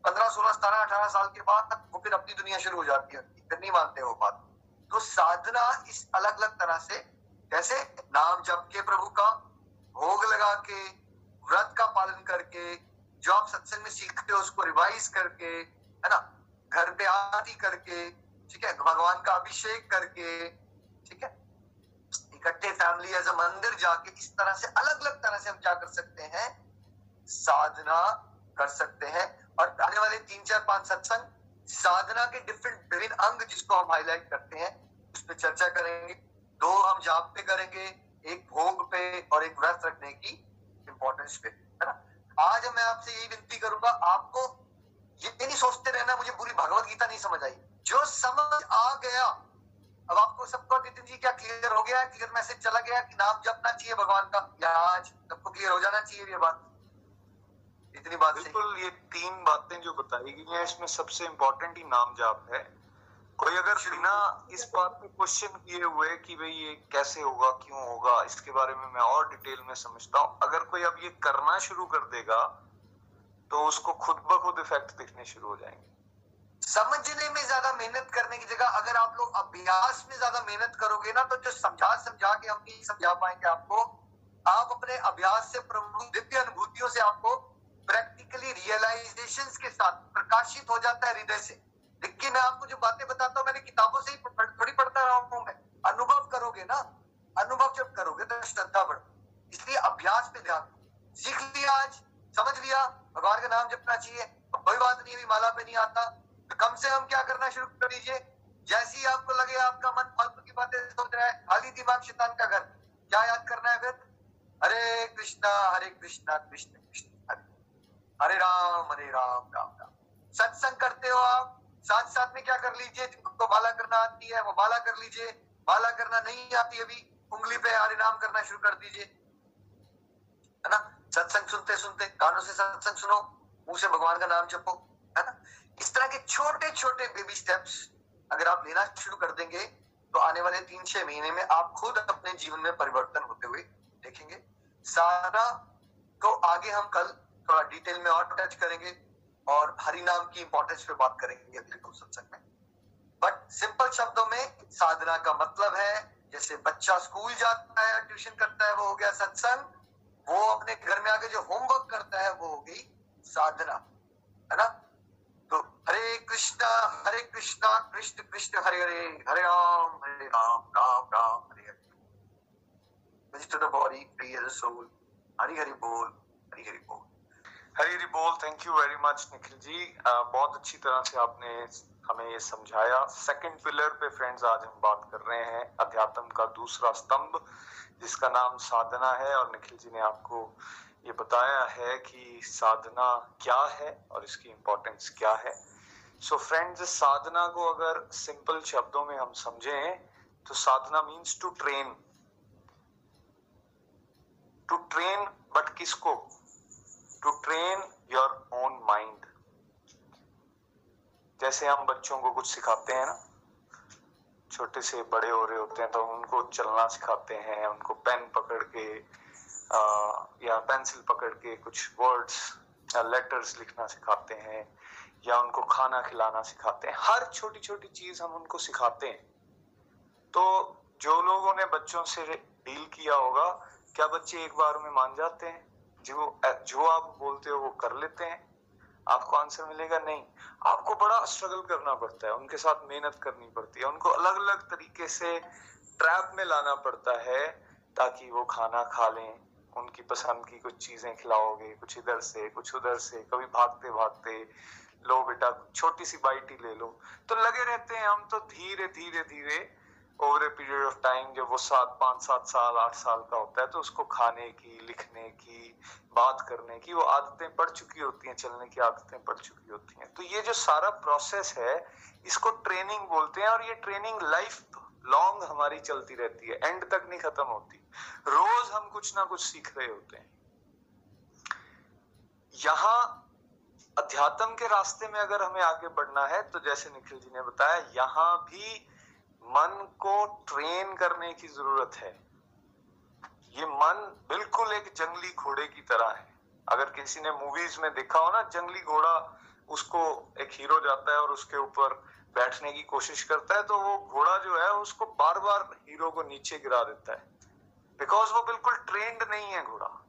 पंद्रह सोलह सतारह अठारह साल के बाद तक वो फिर अपनी दुनिया शुरू हो जाती है। फिर नहीं मानते वो बात। तो साधना इस अलग अलग तरह से कैसे नाम जप के प्रभु का भोग लगा के व्रत का पालन करके जो आप सत्संग में सीखते हो उसको रिवाइज करके है ना घर पे आरती करके ठीक है भगवान का अभिषेक करके ठीक है इकट्ठे फैमिली एज अ मंदिर जाके इस तरह से अलग अलग तरह से हम क्या कर सकते हैं साधना कर सकते हैं और आने वाले तीन चार पाँच सत्संग साधना के डिफरेंट विभिन्न अंग जिसको हम हाईलाइट करते हैं उस पर चर्चा करेंगे दो हम जाप पे करेंगे एक भोग पे और एक व्रत रखने की इंपॉर्टेंस पे आज मैं आपसे यही विनती करूँगा, आपको ये नहीं सोचते रहना, मुझे पूरी भगवत गीता नहीं समझ आई। जो समझ आ गया, अब आपको सबको नितिन जी क्या क्लियर हो गया? क्लियर मैसेज चला गया कि नाम जपना चाहिए भगवान का? या आज सबको क्लियर हो जाना चाहिए ये बात? इतनी बात बिल्कुल, ये तीन बातें जो बताई गई हैं, इसमें सबसे इम्पोर्टेंट ही नाम जाप है। कोई अगर बिना इस बात पे क्वेश्चन किए हुए कि भाई ये कैसे होगा, क्यों होगा, इसके बारे में मैं और डिटेल में समझता हूँ। अगर कोई अब ये करना शुरू कर देगा तो उसको खुद ब खुद इफ़ेक्ट दिखने शुरू हो जाएँगे। समझने में ज़्यादा मेहनत करने की जगह अगर आप लोग अभ्यास में ज़्यादा मेहनत करोगे ना तो जो समझा समझा के हम नहीं समझा पाएँगे आपको। आप अपने अभ्यास से प्रभु दिव्य अनुभूतियों से आपको प्रैक्टिकली रियलाइजेशन के साथ प्रकाशित हो जाता है हृदय से। देखिए मैं आपको जो बातें बताता हूँ, मैंने किताबों से ही थोड़ी पढ़ता रहा हूँ, मैं अनुभव करोगे ना, अनुभव जब करोगे तो श्रद्धा बढ़। इसलिए अभ्यास पे ध्यान सीख लिया आज, समझ लिया, भगवान का नाम जपना चाहिए कोई बात नहीं, अभी माला पे नहीं आता। तो कम से कम क्या करना शुरू कर दीजिए। जैसे ही आपको लगे आपका मन फालतू की बातें सोच रहा है, खाली दिमाग शैतान का घर। क्या याद करना है फिर? हरे कृष्णा हरे कृष्णा, कृष्ण कृष्ण हरे हरे राम हरे राम राम राम सत्संग करते हो आप साथ साथ में क्या कर लीजिए? जिनको माला करना आती है, वो माला कर लीजिए। माला करना नहीं आती अभी, उंगली पे हरे नाम करना शुरू कर दीजिए। है ना? सत्संग सुनते सुनते, कानों से सत्संग सुनो, मुँह से भगवान का नाम जपो, है ना? इस तरह के छोटे छोटे बेबी स्टेप्स अगर आप लेना शुरू कर देंगे तो आने वाले तीन छह महीने में आप खुद अपने जीवन में परिवर्तन होते हुए देखेंगे। सारा को आगे हम कल थोड़ा डिटेल में और टच करेंगे। और हरि नाम की इंपॉर्टेंस पे बात करेंगे अगले दो सत्संग में। बट सिंपल शब्दों में साधना का मतलब है जैसे बच्चा स्कूल जाता है ट्यूशन करता है वो हो गया सत्संग वो अपने घर में आके जो होमवर्क करता है वो हो गई साधना है ना? तो हरे कृष्णा हरे कृष्णा कृष्ण कृष्ण हरे हरे हरे राम हरे Ram Ram Ram Hare Hare. The body, free as a soul. Hari Hari बोल हरि हरि बोल। हरी हरी बोल thank you very much Nikhil ji uh, बहुत अच्छी तरह से आपने हमें ये समझाया। सेकंड पिलर पे फ्रेंड्स आज हम बात कर रहे हैं अध्यात्म का दूसरा स्तंभ जिसका नाम साधना है। और निखिल जी ने आपको ये बताया है कि साधना क्या है और इसकी इम्पोर्टेंस क्या है। सो so फ्रेंड्स साधना को अगर सिंपल शब्दों में हम समझें तो साधना means to train to train but किसको? To train your own mind जैसे हम बच्चों को कुछ सिखाते हैं ना छोटे से बड़े हो रहे होते हैं तो उनको चलना सिखाते हैं उनको पेन पकड़ के आ, या पेंसिल पकड़ के कुछ वर्ड्स या लेटर्स लिखना सिखाते हैं या उनको खाना खिलाना सिखाते हैं। हर छोटी छोटी चीज़ हम उनको सिखाते हैं। तो जो लोगों ने बच्चों से डील किया होगा क्या बच्चे एक बार में मान जाते हैं? जो जो आप बोलते हो वो कर लेते हैं। आपको आंसर मिलेगा नहीं। आपको बड़ा स्ट्रगल करना पड़ता है। उनके साथ मेहनत करनी पड़ती है। उनको अलग अलग तरीके से ट्रैप में लाना पड़ता है ताकि वो खाना खा लें। उनकी पसंद की कुछ चीज़ें खिलाओगे, कुछ इधर से, कुछ उधर से। कभी भागते भागते लो बेटा छोटी सी बाइट ही ले लो। तो लगे रहते हैं हम तो धीरे धीरे धीरे over a period of time जब वो सात, पाँच, सात साल, आठ साल का होता है तो उसको खाने की, लिखने की, बात करने की वो आदतें पड़ चुकी होती हैं, चलने की आदतें पड़ चुकी होती हैं। तो ये जो सारा प्रोसेस है, इसको ट्रेनिंग बोलते हैं और ये ट्रेनिंग लाइफ लॉन्ग हमारी चलती रहती है एंड तक नहीं खत्म होती। रोज हम कुछ ना कुछ सीख रहे होते हैं। यहाँ अध्यात्म के रास्ते में अगर हमें आगे बढ़ना है तो जैसे निखिल जी ने बताया, यहाँ भी मन को ट्रेन करने की ज़रूरत है। ये मन बिल्कुल एक जंगली घोड़े की तरह है। अगर किसी ने मूवीज़ में देखा हो ना, जंगली घोड़ा उसको एक हीरो जाता है और उसके ऊपर बैठने की कोशिश करता है तो वो घोड़ा जो है, उसको बार बार हीरो को नीचे गिरा देता है। बिकॉज़ वो बिल्कुल ट्रेंड नहीं है घोड़ा।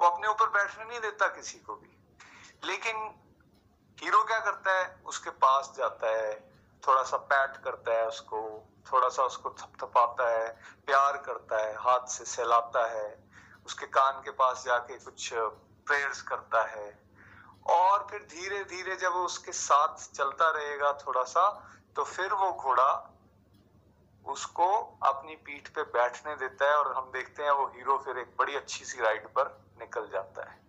वो अपने ऊपर बैठने नहीं देता किसी को भी। लेकिन हीरो क्या करता है? उसके पास जाता है। थोड़ा सा पैट करता है उसको थोड़ा सा उसको थपथपाता है, प्यार करता है, हाथ से सहलाता है, उसके कान के पास जाके कुछ प्रेयर्स करता है। और फिर धीरे धीरे जब वो उसके साथ चलता रहेगा थोड़ा सा तो फिर वो घोड़ा उसको अपनी पीठ पे बैठने देता है और हम देखते हैं वो हीरो फिर एक बड़ी अच्छी सी राइड पर निकल जाता है।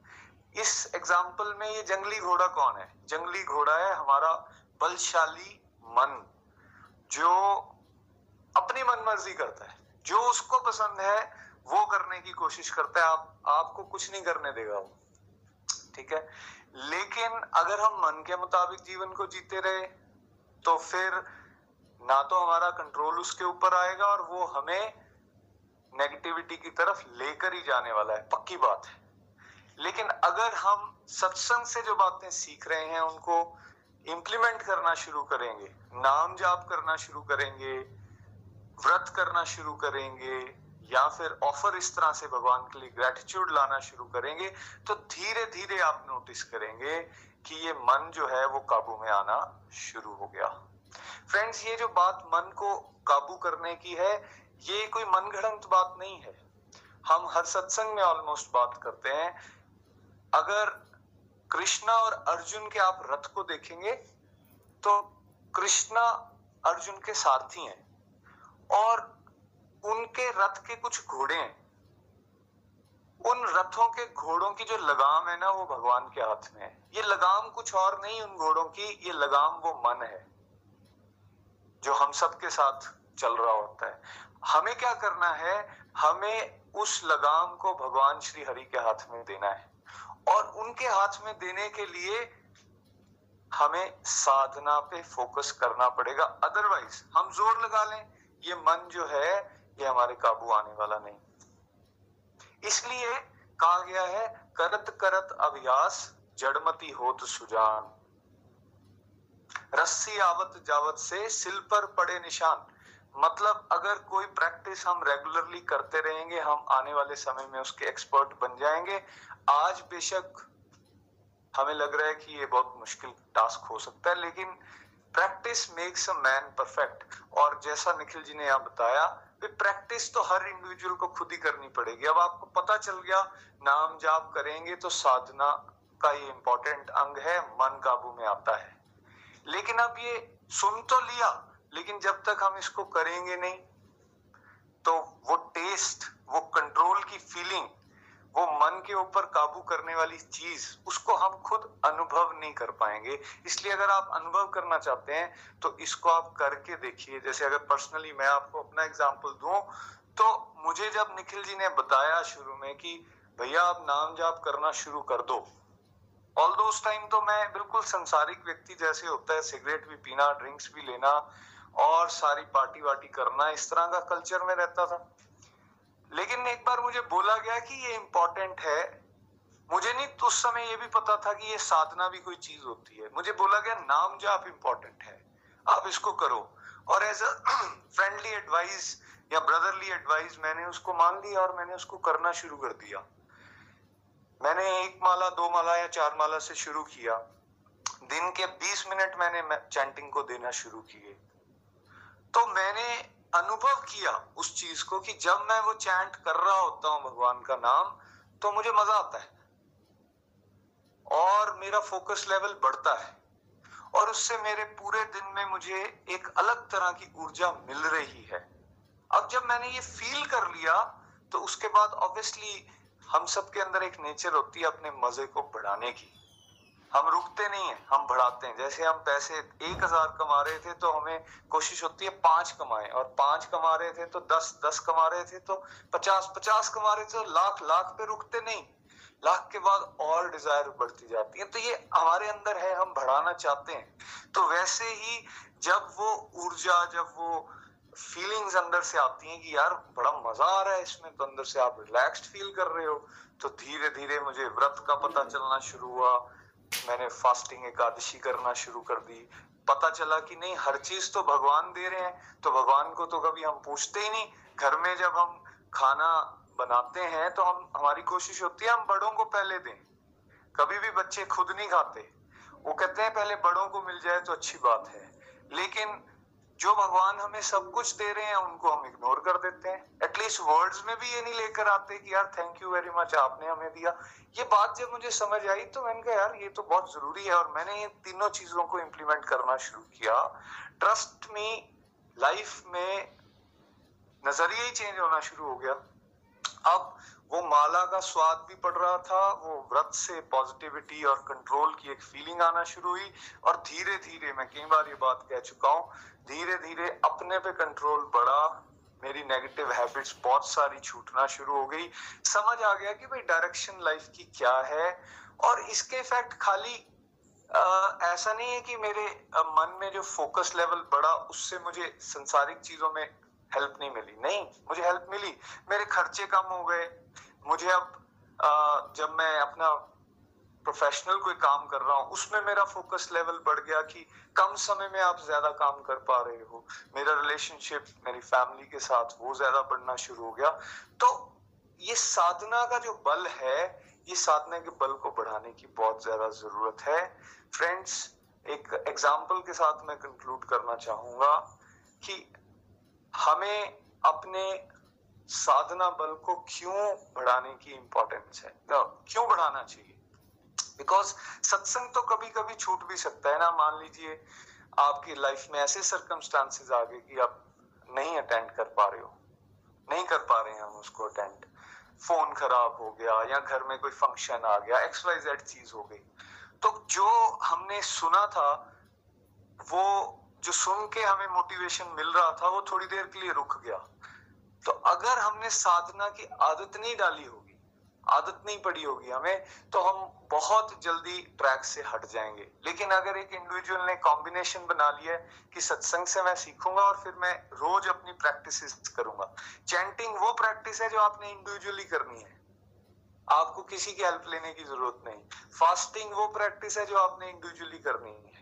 इस एग्ज़ाम्पल में ये जंगली घोड़ा कौन है? जंगली घोड़ा है हमारा बलशाली मन, जो अपनी मन मर्ज़ी करता है, जो उसको पसंद है, वो करने की कोशिश करता है। आप, आपको कुछ नहीं करने देगा वो। ठीक है? लेकिन अगर हम मन के मुताबिक जीवन को जीते रहे तो फिर ना तो हमारा कंट्रोल उसके ऊपर आएगा और वो हमें नेगेटिविटी की तरफ़ लेकर ही जाने वाला है। पक्की बात है। लेकिन अगर हम सत्संग से जो बातें सीख रहे हैं, उनको इम्प्लीमेंट करना शुरू करेंगे, नाम जाप करना शुरू करेंगे, व्रत करना शुरू करेंगे, या फिर ऑफ़र इस तरह से भगवान के लिए ग्रेटिट्यूड लाना शुरू करेंगे तो धीरे धीरे आप नोटिस करेंगे कि ये मन जो है वो काबू में आना शुरू हो गया। फ्रेंड्स ये जो बात मन को काबू करने की है, ये कोई मनगढ़ंत बात नहीं है। हम हर सत्संग में ऑलमोस्ट बात करते हैं। अगर कृष्णा और अर्जुन के आप रथ को देखेंगे तो कृष्णा, अर्जुन के सारथी हैं और उनके रथ के कुछ घोड़े हैं। उन रथों के घोड़ों की जो लगाम है ना, वो भगवान के हाथ में है। ये लगाम कुछ और नहीं, उन घोड़ों की ये लगाम वो मन है, जो हम सबके साथ चल रहा होता है। हमें क्या करना है? हमें उस लगाम को भगवान श्री हरि के हाथ में देना है। और उनके हाथ में देने के लिए हमें साधना पे फोकस करना पड़ेगा। अदरवाइज़ हम ज़ोर लगा लें, ये मन जो है, ये हमारे काबू आने वाला नहीं। इसलिए कहा गया है, करत करत अभ्यास, जड़मती होत सुजान। रस्सी आवत जावत से सिल पर पड़े निशान। मतलब अगर कोई प्रैक्टिस हम रेगुलरली करते रहेंगे, हम आने वाले समय में उसके एक्सपर्ट बन जाएँगे। आज बेशक हमें लग रहा है कि ये बहुत मुश्किल टास्क हो सकता है, लेकिन practice makes a man perfect और जैसा निखिल जी ने यहाँ बताया प्रैक्टिस तो हर इंडिविजुअल को खुद ही करनी पड़ेगी। अब आपको पता चल गया, नाम जाप करेंगे तो साधना का ये इंपॉर्टेंट अंग है, मन काबू में आता है। लेकिन अब ये सुन तो लिया, लेकिन जब तक हम इसको करेंगे नहीं तो वो टेस्ट वो कंट्रोल की फीलिंग वो मन के ऊपर काबू करने वाली चीज़, उसको हम खुद अनुभव नहीं कर पाएँगे। इसलिए अगर आप अनुभव करना चाहते हैं तो इसको आप करके देखिए। जैसे अगर पर्सनली मैं आपको अपना एग्ज़ाम्पल दू तो मुझे जब निखिल जी ने बताया शुरू में कि, भैया, आप नाम जाप करना शुरू कर दो। ऑल दो उस टाइम तो मैं बिल्कुल संसारिक व्यक्ति जैसे होता है सिगरेट भी पीना ड्रिंक्स भी लेना, और सारी पार्टी वार्टी करना, इस तरह का कल्चर में रहता था। लेकिन एक बार मुझे बोला गया कि ये इम्पोर्टेंट है। मुझे नहीं तो उस समय ये भी पता था कि ये साधना भी कोई चीज़ होती है। मुझे बोला गया, नाम जाप इंपॉर्टेंट है। आप इसको करो। और एज अ फ्रेंडली एडवाइस या ब्रदरली एडवाइस मैंने उसको मान लिया और मैंने उसको करना शुरू कर दिया। मैंने एक माला, दो माला या चार माला से शुरू किया। दिन के 20 मिनट मैंने चैंटिंग को देना शुरू किए। तो मैंने अनुभव किया उस चीज़ को कि जब मैं वो चैंट कर रहा होता हूँ भगवान का नाम तो मुझे मज़ा आता है। और मेरा फोकस लेवल बढ़ता है। और उससे मेरे पूरे दिन में मुझे एक अलग तरह की ऊर्जा मिल रही है। अब जब मैंने ये फील कर लिया तो उसके बाद ऑब्वियसली हम सबके अंदर एक नेचर होती है अपने मज़े को बढ़ाने की। हम रुकते नहीं है, हम बढ़ाते हैं। जैसे हम पैसे एक हज़ार कमा रहे थे तो हमें कोशिश होती है पाँच कमाए, और पाँच कमा रहे थे तो दस दस कमा रहे थे तो पचास पचास कमा रहे थे तो लाख लाख पे रुकते नहीं। लाख के बाद और डिज़ायर बढ़ती जाती है। तो ये हमारे अंदर है, हम बढ़ाना चाहते हैं। तो वैसे ही जब वो ऊर्जा, जब वो फीलिंग्स अंदर से आती हैं कि यार बड़ा मज़ा आ रहा है इसमें तो अंदर से आप रिलैक्स्ड फील कर रहे हो। तो धीरे धीरे मुझे व्रत का पता चलना शुरू हुआ। मैंने फास्टिंग एकादशी करना शुरू कर दी। पता चला कि नहीं, हर चीज़ तो भगवान दे रहे हैं तो भगवान को तो कभी हम पूछते ही नहीं। घर में जब हम खाना बनाते हैं तो हम, हमारी कोशिश होती है हम बड़ों को पहले दें। कभी भी बच्चे खुद नहीं खाते। वो कहते हैं, पहले बड़ों को मिल जाए तो अच्छी बात है। लेकिन जो भगवान हमें सब कुछ दे रहे हैं, उनको हम इग्नोर कर देते हैं। एटलीस्ट वर्ड्स में भी ये नहीं लेकर आते कि यार थैंक यू वेरी मच आपने हमें दिया। ये बात जब मुझे समझ आई तो मैंने कहा, यार, ये तो बहुत ज़रूरी है। और मैंने ये तीनों चीज़ों को इम्प्लीमेंट करना शुरू किया। ट्रस्ट मी लाइफ में नज़रिया ही चेंज होना शुरू हो गया। अब वो माला का स्वाद भी पड़ रहा था वो व्रत से पॉजिटिविटी और कंट्रोल की एक फीलिंग आना शुरू हुई और धीरे धीरे मैं कई बार ये बात कह चुका हूँ धीरे धीरे अपने पे कंट्रोल बढ़ा मेरी नेगेटिव हैबिट्स बहुत सारी छूटना शुरू हो गई। समझ आ गया कि भाई डायरेक्शन लाइफ की क्या है और इसके इफ़ेक्ट खाली आ, ऐसा नहीं है कि मेरे मन में जो फोकस लेवल बढ़ा उससे मुझे संसारिक चीज़ों में हेल्प नहीं मिली। नहीं मुझे हेल्प मिली मेरे खर्चे कम हो गए मुझे अब जब मैं अपना प्रोफेशनल कोई काम कर रहा हूँ, उसमें मेरा फोकस लेवल बढ़ गया कि कम समय में आप ज़्यादा काम कर पा रहे हो। मेरा रिलेशनशिप मेरी फैमिली के साथ वो ज़्यादा बढ़ना शुरू हो गया। तो ये साधना का जो बल है, ये साधना के बल को बढ़ाने की बहुत ज़्यादा ज़रूरत है। फ्रेंड्स एक एग्ज़ाम्पल के साथ मैं कंक्लूड करना चाहूँगा कि हमें अपने साधना बल को क्यों बढ़ाने की इंपॉर्टेंस है? क्यों बढ़ाना चाहिए? बिकॉज़ सत्संग तो कभी कभी छूट भी सकता है ना, मान लीजिए आपकी लाइफ में ऐसे सर्कमस्टांसेस आ गए कि आप नहीं अटेंड कर पा रहे हो। नहीं कर पा रहे हैं हम उसको अटेंड फ़ोन खराब हो गया या घर में कोई फ़ंक्शन आ गया एक्स वाई जेड चीज़ हो गई। तो जो हमने सुना था, वो जो सुन के हमें मोटिवेशन मिल रहा था, वो थोड़ी देर के लिए रुक गया। तो अगर हमने साधना की आदत नहीं डाली होगी, आदत नहीं पड़ी होगी हमें तो हम बहुत जल्दी ट्रैक से हट जाएँगे। लेकिन अगर एक इंडिविजुअल ने कॉम्बिनेशन बना लिया है कि सत्संग से मैं सीखूँगा और फिर मैं रोज अपनी प्रैक्टिस करूँगा। चैंटिंग वो प्रैक्टिस है जो आपने इंडिविजुअली करनी है। आपको किसी की हेल्प लेने की ज़रूरत नहीं। फास्टिंग वो प्रैक्टिस है जो आपने इंडिविजुअली करनी है।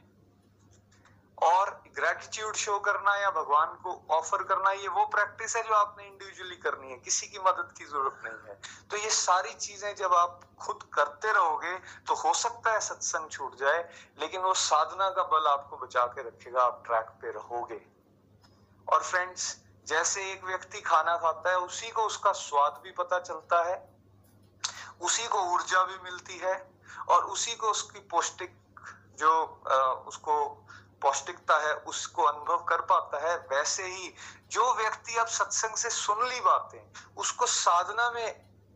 और ग्रेटिट्यूड शो करना या भगवान को ऑफ़र करना ये वो प्रैक्टिस है जो आपने इंडिविजुअली करनी है। किसी की मदद की ज़रूरत नहीं है। तो ये सारी चीज़ें जब आप खुद करते रहोगे तो हो सकता है सत्संग छूट जाए लेकिन वो साधना का बल आपको बचा के रखेगा आप ट्रैक पे रहोगे। और फ्रेंड्स जैसे एक व्यक्ति खाना खाता है उसी को उसका स्वाद भी पता चलता है उसी को ऊर्जा भी मिलती है और उसी को उसकी पौष्टिक जो आ, उसको पौष्टिकता है, उसको अनुभव कर पाता है, वैसे ही जो व्यक्ति अब सत्संग से सुन ली बातें, उसको साधना में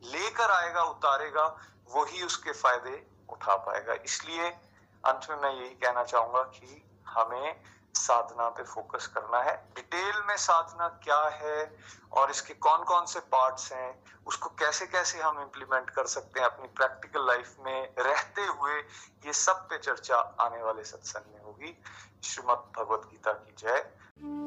लेकर आएगा, उतारेगा, वही उसके फ़ायदे उठा पाएगा। इसलिए अंत में मैं यही कहना चाहूँगा कि हमें साधना पे फोकस करना है। डिटेल में साधना क्या है और इसके कौन कौन से पार्ट्स हैं, उसको कैसे कैसे हम इम्प्लीमेंट कर सकते हैं अपनी प्रैक्टिकल लाइफ में रहते हुए, ये सब पे चर्चा आने वाले सत्संग में होगी। श्रीमद भगवत गीता की जय।